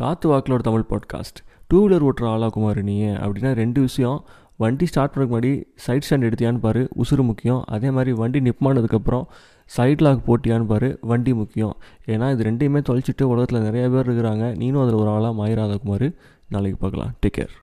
காற்று வாக்கிலோட Tamil podcast two wheeler ஓட்டுற ஆளாகுமாறு நீ அப்படின்னா ரெண்டு விஷயம். வண்டி ஸ்டார்ட் பண்ணுறதுக்கு முன்னாடி சைட் ஸ்டாண்ட் எடுத்தியான்னு பாரு உசுறு முக்கியம். அதே மாதிரி வண்டி நிப்பானதுக்கப்புறம் சைட் லாக் போட்டியான்னு பாரு வண்டி முக்கியம். ஏன்னா இது ரெண்டையுமே தொலைச்சிட்டு உலகத்தில் நிறைய பேர் இருக்கிறாங்க. நீனும் அதில் ஒரு ஆளாக மாயிராத குமார். நாளைக்கு பார்க்கலாம். Take care